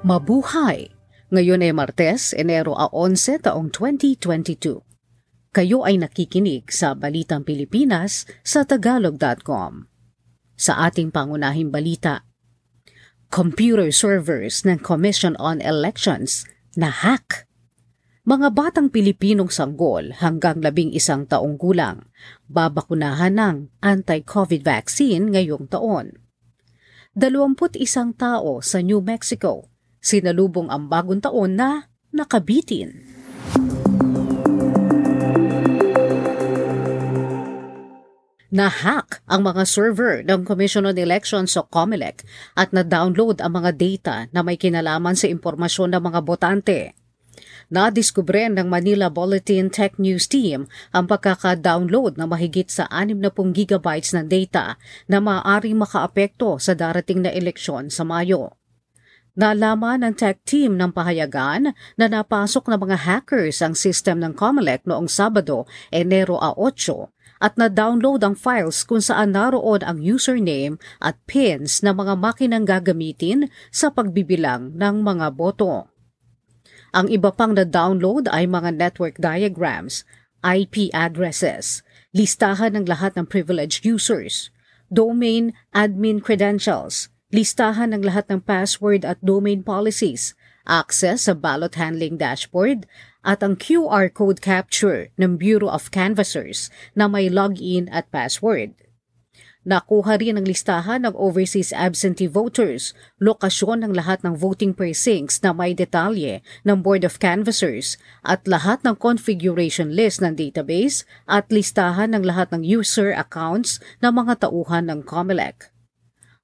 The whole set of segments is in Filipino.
Mabuhay! Ngayon ay Martes, Enero a 11 taong 2022. Kayo ay nakikinig sa Balitang Pilipinas sa Tagalog.com. Sa ating pangunahing balita, Computer servers ng Commission on Elections na hack. Mga batang Pilipinong sanggol hanggang labing isang taong gulang, babakunahan ng anti-COVID vaccine ngayong taon. 21 tao sa New Mexico sinalubong ang bagong taon na nakabitin. Na-hack ang mga server ng Commission on Elections o COMELEC at na-download ang mga data na may kinalaman sa impormasyon ng mga botante. Nadiskubre ng Manila Bulletin Tech News Team ang pagkaka-download na mahigit sa 60 gigabytes ng data na maaaring makaapekto sa darating na eleksyon sa Mayo. Nalaman ng tech team ng pahayagan na napasok ng mga hackers ang system ng Comelec noong Sabado, Enero a 8 at na-download ang files kung saan naroon ang username at pins ng mga makinang gagamitin sa pagbibilang ng mga boto. Ang iba pang na-download ay mga network diagrams, IP addresses, listahan ng lahat ng privileged users, domain admin credentials, listahan ng lahat ng password at domain policies, access sa ballot handling dashboard, at ang QR code capture ng Bureau of Canvassers na may login at password. Nakuha rin ang listahan ng overseas absentee voters, lokasyon ng lahat ng voting precincts na may detalye ng Board of Canvassers at lahat ng configuration list ng database at listahan ng lahat ng user accounts ng mga tauhan ng COMELEC.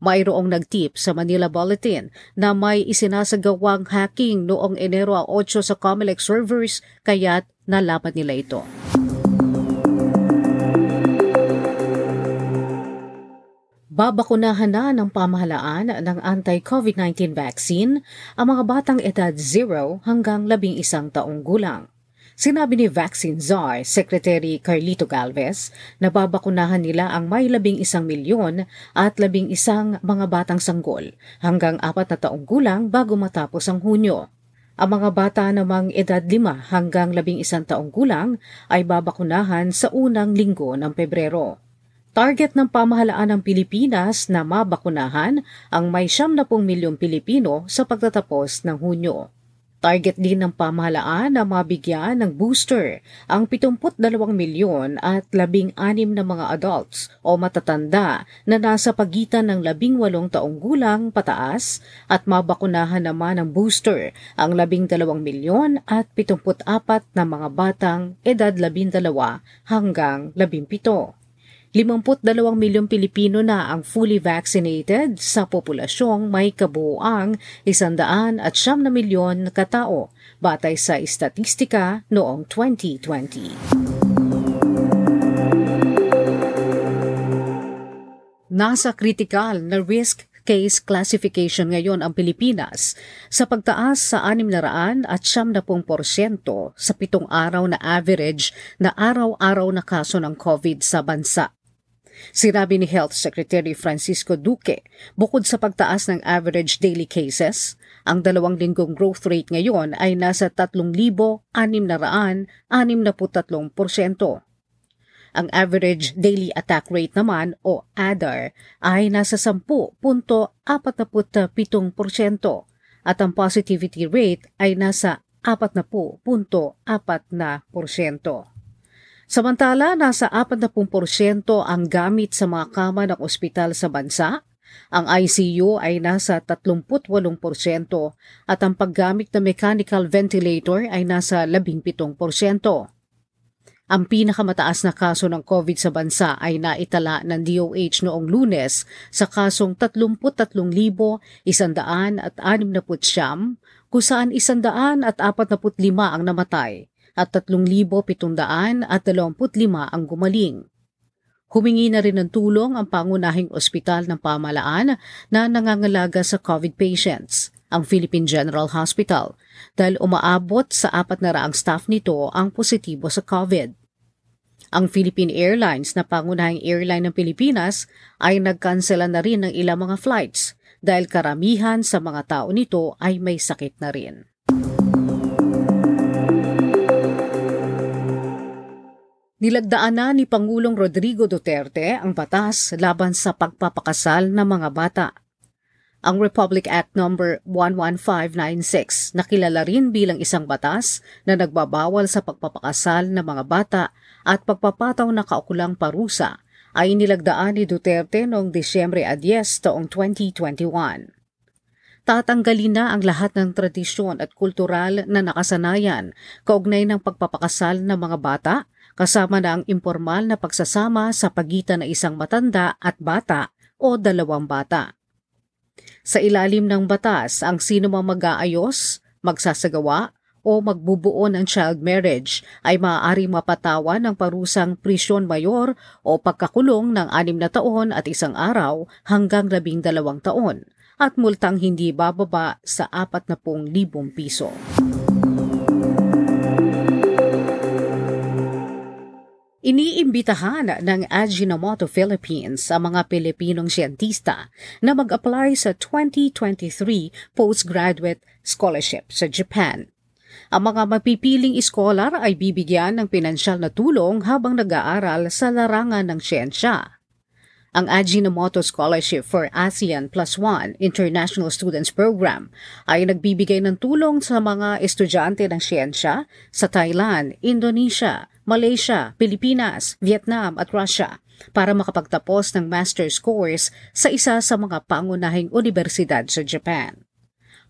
Mayroong nagtip sa Manila Bulletin na may isinasagawang hacking noong Enero 8 sa Comelec servers kaya't nalaman nila ito. Babakunahan na ng pamahalaan ng anti-COVID-19 vaccine ang mga batang edad 0 hanggang 11 taong gulang. Sinabi ni Vaccine Czar Secretary Carlito Galvez na babakunahan nila ang may labing isang milyon at labing isang mga batang sanggol hanggang apat na taong gulang bago matapos ang Hunyo. Ang mga bata namang edad 5 hanggang 11 taong gulang ay babakunahan sa unang linggo ng Pebrero. Target ng pamahalaan ng Pilipinas na mabakunahan ang may 70 milyong Pilipino sa pagtatapos ng Hunyo. Target din ng pamahalaan na mabigyan ng booster ang 72 milyon at 16 na mga adults o matatanda na nasa pagitan ng 18 taong gulang pataas at mabakunahan naman ng booster ang 12 milyon at 74 na mga batang edad 12 hanggang 17. 52 milyong Pilipino na ang fully vaccinated sa populasyong may kabuuang 100 at siyam na milyon katao batay sa istatistika noong 2020. Nasa critical na risk case classification ngayon ang Pilipinas sa pagtaas sa 600 at 70% sa pitong araw na average na araw-araw na kaso ng COVID sa bansa. Sinabi ni Health Secretary Francisco Duque, bukod sa pagtaas ng average daily cases, ang dalawang linggong growth rate ngayon ay nasa 3,663%. Ang average daily attack rate naman o ADAR ay nasa 10.47% at ang positivity rate ay nasa 40.4%. Samantala, nasa 40% ang gamit sa mga kama ng ospital sa bansa. Ang ICU ay nasa 38% at ang paggamit ng mechanical ventilator ay nasa 17%. Ang pinakamataas na kaso ng COVID sa bansa ay naitala ng DOH noong lunes sa kasong 33,169 kung saan 145 ang namatay at 3,725 ang gumaling. Humingi na rin ng tulong ang pangunahing ospital ng pamalaan na nangangalaga sa COVID patients, ang Philippine General Hospital, dahil umaabot sa apat na raang staff nito ang positibo sa COVID. Ang Philippine Airlines na pangunahing airline ng Pilipinas ay nagkansela na rin ng ilang mga flights dahil karamihan sa mga tao nito ay may sakit na rin. Nilagdaan na ni Pangulong Rodrigo Duterte ang batas laban sa pagpapakasal ng mga bata. Ang Republic Act No. 11596 na kilala rin bilang isang batas na nagbabawal sa pagpapakasal ng mga bata at pagpapataw na kaukulang parusa ay nilagdaan ni Duterte noong Disyembre 10 taong 2021. Tatanggalin na ang lahat ng tradisyon at kultural na nakasanayan kaugnay ng pagpapakasal ng mga bata kasama na ang impormal na pagsasama sa pagitan ng isang matanda at bata o dalawang bata. Sa ilalim ng batas, ang sino mang mag-aayos, magsasagawa o magbubuo ng child marriage ay maaari mapatawa ng parusang prisyon mayor o pagkakulong ng anim na taon at isang araw hanggang labing dalawang taon at multang hindi bababa sa 40,000 piso. Iniimbitahan ng Ajinomoto Philippines ang mga Pilipinong siyentista na mag-apply sa 2023 Postgraduate Scholarship sa Japan. Ang mga mapipiling iskolar ay bibigyan ng pinansyal na tulong habang nag-aaral sa larangan ng siyensya. Ang Ajinomoto Scholarship for ASEAN Plus One International Students Program ay nagbibigay ng tulong sa mga estudyante ng siyensya sa Thailand, Indonesia, Malaysia, Pilipinas, Vietnam at Russia para makapagtapos ng master's course sa isa sa mga pangunahing universidad sa Japan.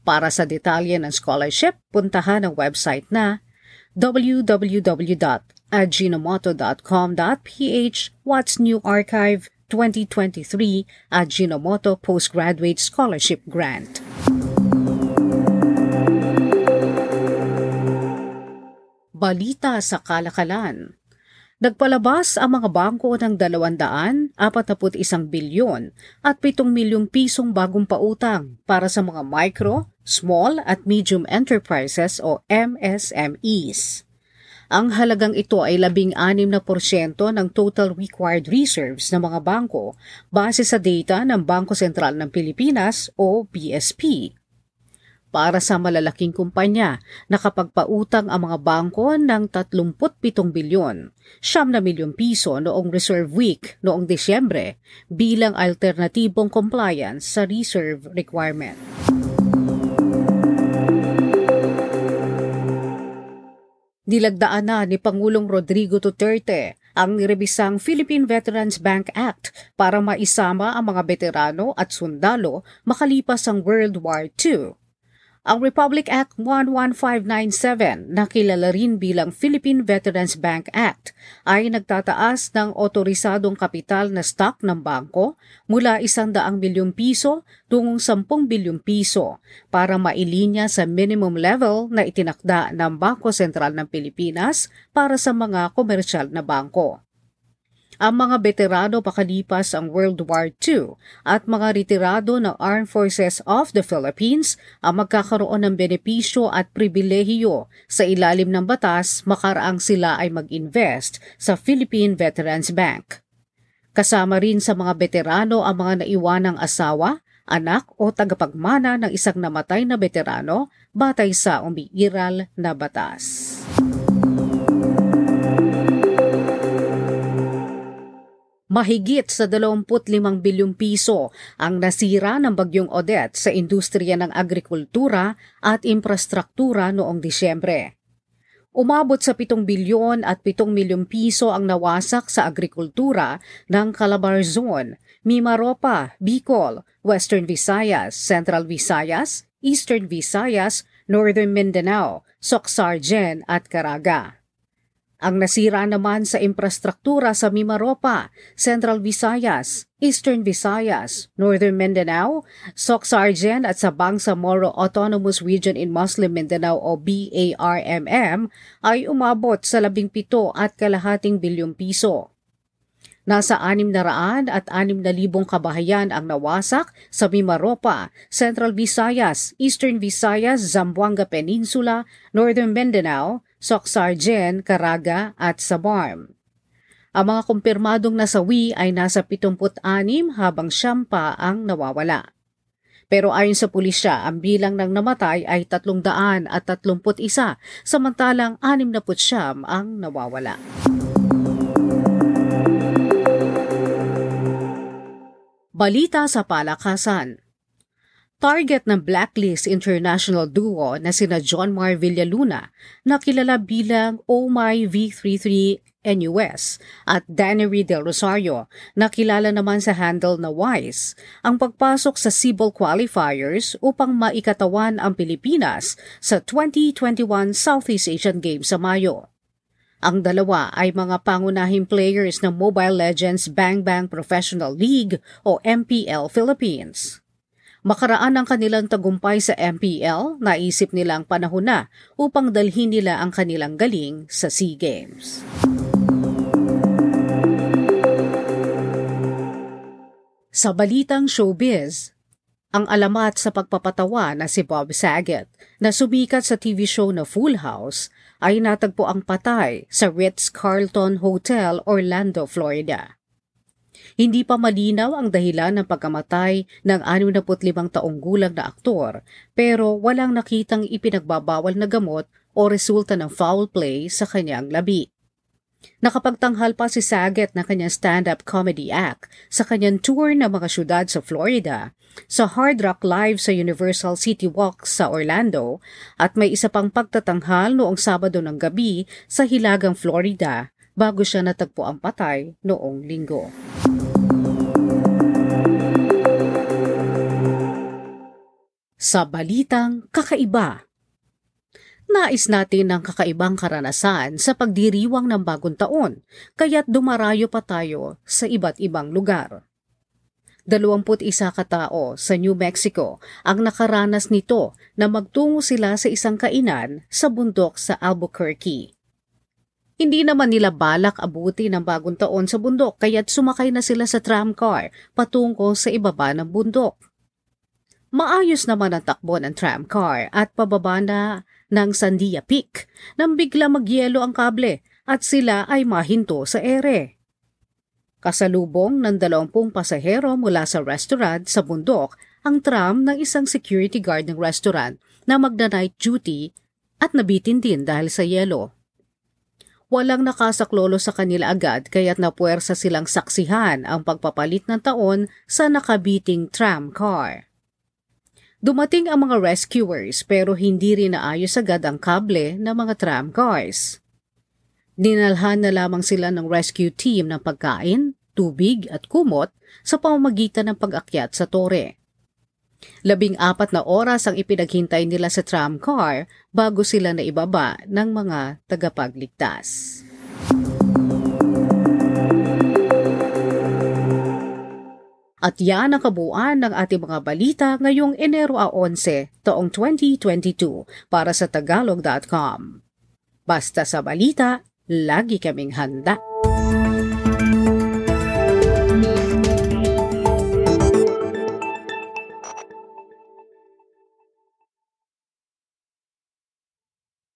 Para sa detalye ng scholarship, puntahan ang website na www.ajinomoto.com.ph What's New Archive 2023 at Ginomoto Postgraduate Scholarship Grant. Balita sa Kalakalan Nagpalabas ang mga bangko ng 241 bilyon at 7 milyong pisong bagong pautang para sa mga micro, small at medium enterprises o MSMEs. Ang halagang ito ay 16 na porsyento ng total required reserves ng mga bangko base sa data ng Bangko Sentral ng Pilipinas o BSP. Para sa malalaking kumpanya, nakapagpautang ang mga bangko ng 37 bilyon, siyam na milyong piso noong Reserve Week noong Desyembre bilang alternatibong compliance sa reserve requirement. Nilagdaan na ni Pangulong Rodrigo Duterte ang nirebisang Philippine Veterans Bank Act para maisama ang mga veterano at sundalo makalipas ang World War II ang Republic Act 11597 na kilala rin bilang Philippine Veterans Bank Act ay nagtataas ng otorisadong kapital na stock ng bangko mula 100 bilyong piso tungong 10 bilyong piso para mailinya sa minimum level na itinakda ng Bangko Sentral ng Pilipinas para sa mga komersyal na bangko ang mga veterano pakalipas ang World War II at mga retirado ng Armed Forces of the Philippines ang magkakaroon ng benepisyo at pribilehiyo sa ilalim ng batas makaraang sila ay mag-invest sa Philippine Veterans Bank. Kasama rin sa mga veterano ang mga naiwanang asawa, anak o tagapagmana ng isang namatay na veterano batay sa umiiral na batas. Mahigit sa 25 bilyong piso ang nasira ng bagyong Odette sa industriya ng agrikultura at infrastruktura noong Disyembre. Umabot sa 7 bilyon at 7 milyong piso ang nawasak sa agrikultura ng Calabar Zone, Mimaropa, Bicol, Western Visayas, Central Visayas, Eastern Visayas, Northern Mindanao, Soxargen at Caraga. Ang nasira naman sa infrastruktura sa Mimaropa, Central Visayas, Eastern Visayas, Northern Mindanao, Soxargen at sa Bangsamoro Autonomous Region in Muslim Mindanao o BARMM ay umabot sa 17 at kalahating bilyong piso. Nasa 600 at 6,000 kabahayan ang nawasak sa Mimaropa, Central Visayas, Eastern Visayas, Zamboanga Peninsula, Northern Mindanao, Soxargen, Caraga at Sabarm. Ang mga kumpirmadong nasawi ay nasa 76 habang siyam pa ang nawawala. Pero ayon sa pulisya, ang bilang ng namatay ay 331 samantalang 69 ang nawawala. Balita sa palakasan. Target ng Blacklist International duo na sina John Mar Villaluna na kilala bilang Oh My V33 NUS at Dannery Del Rosario na kilala naman sa handle na WISE ang pagpasok sa CIBOL qualifiers upang maikatawan ang Pilipinas sa 2021 Southeast Asian Games sa Mayo. Ang dalawa ay mga pangunahing players ng Mobile Legends Bang Bang Professional League o MPL Philippines. Makaraan ang kanilang tagumpay sa MPL, naisip nilang panahon na upang dalhin nila ang kanilang galing sa SEA Games. Sa balitang showbiz, ang alamat sa pagpapatawa na si Bob Saget na sumikat sa TV show na Full House ay natagpo ang patay sa Ritz-Carlton Hotel, Orlando, Florida. Hindi pa malinaw ang dahilan ng pagkamatay ng 65 taong gulang na aktor pero walang nakitang ipinagbabawal na gamot o resulta ng foul play sa kanyang labi. Nakapagtanghal pa si Saget na kanyang stand-up comedy act sa kanyang tour ng mga syudad sa Florida, sa Hard Rock Live sa Universal City Walk sa Orlando, at may isa pang pagtatanghal noong Sabado ng gabi sa Hilagang Florida bago siya natagpo ang patay noong linggo. Sa balitang kakaiba, Nais natin ng kakaibang karanasan sa pagdiriwang ng bagong taon, kaya't dumarayo pa tayo sa iba't ibang lugar. 21 katao sa New Mexico ang nakaranas nito na magtungo sila sa isang kainan sa bundok sa Albuquerque. Hindi naman nila balak abuti ng bagong taon sa bundok kaya't sumakay na sila sa tramcar patungo sa ibaba ng bundok. Maayos naman ang takbo ng tramcar at pababa na ng Sandia Peak nang bigla magyelo ang kable at sila ay mahinto sa ere. Kasalubong ng dalawampung pasahero mula sa restaurant sa bundok ang tram ng isang security guard ng restaurant na magna-night duty at nabitin din dahil sa yelo. Walang nakasaklolo sa kanila agad kaya't napuwersa silang saksihan ang pagpapalit ng taon sa nakabiting tram car. Dumating ang mga rescuers pero hindi rin naayos agad ang kable ng mga tram cars. Dinalhan na lamang sila ng rescue team ng pagkain, tubig at kumot sa pamamagitan ng pag-akyat sa tore. Labing apat na oras ang ipinaghintay nila sa tram car bago sila na ibaba ng mga tagapagligtas. At yan ang kabuuan ng ating mga balita ngayong Enero 11, taong 2022 para sa Tagalog.com. Basta sa balita, lagi kaming handa.